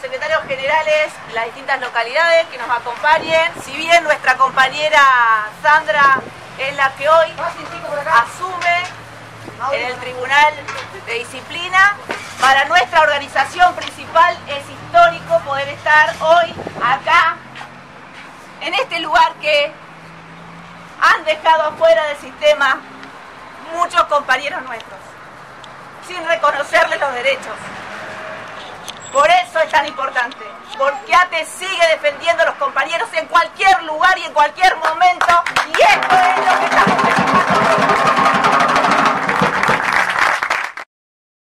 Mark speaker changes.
Speaker 1: secretarios generales de las distintas localidades que nos acompañen. Si bien nuestra compañera Sandra es la que hoy asume en el Tribunal de Disciplina, para nuestra organización principal es histórico poder estar hoy acá, en este lugar que han dejado afuera del sistema muchos compañeros nuestros, sin reconocerles los derechos. Por eso tan importante, porque ATE sigue defendiendo a los compañeros en cualquier lugar y en cualquier momento,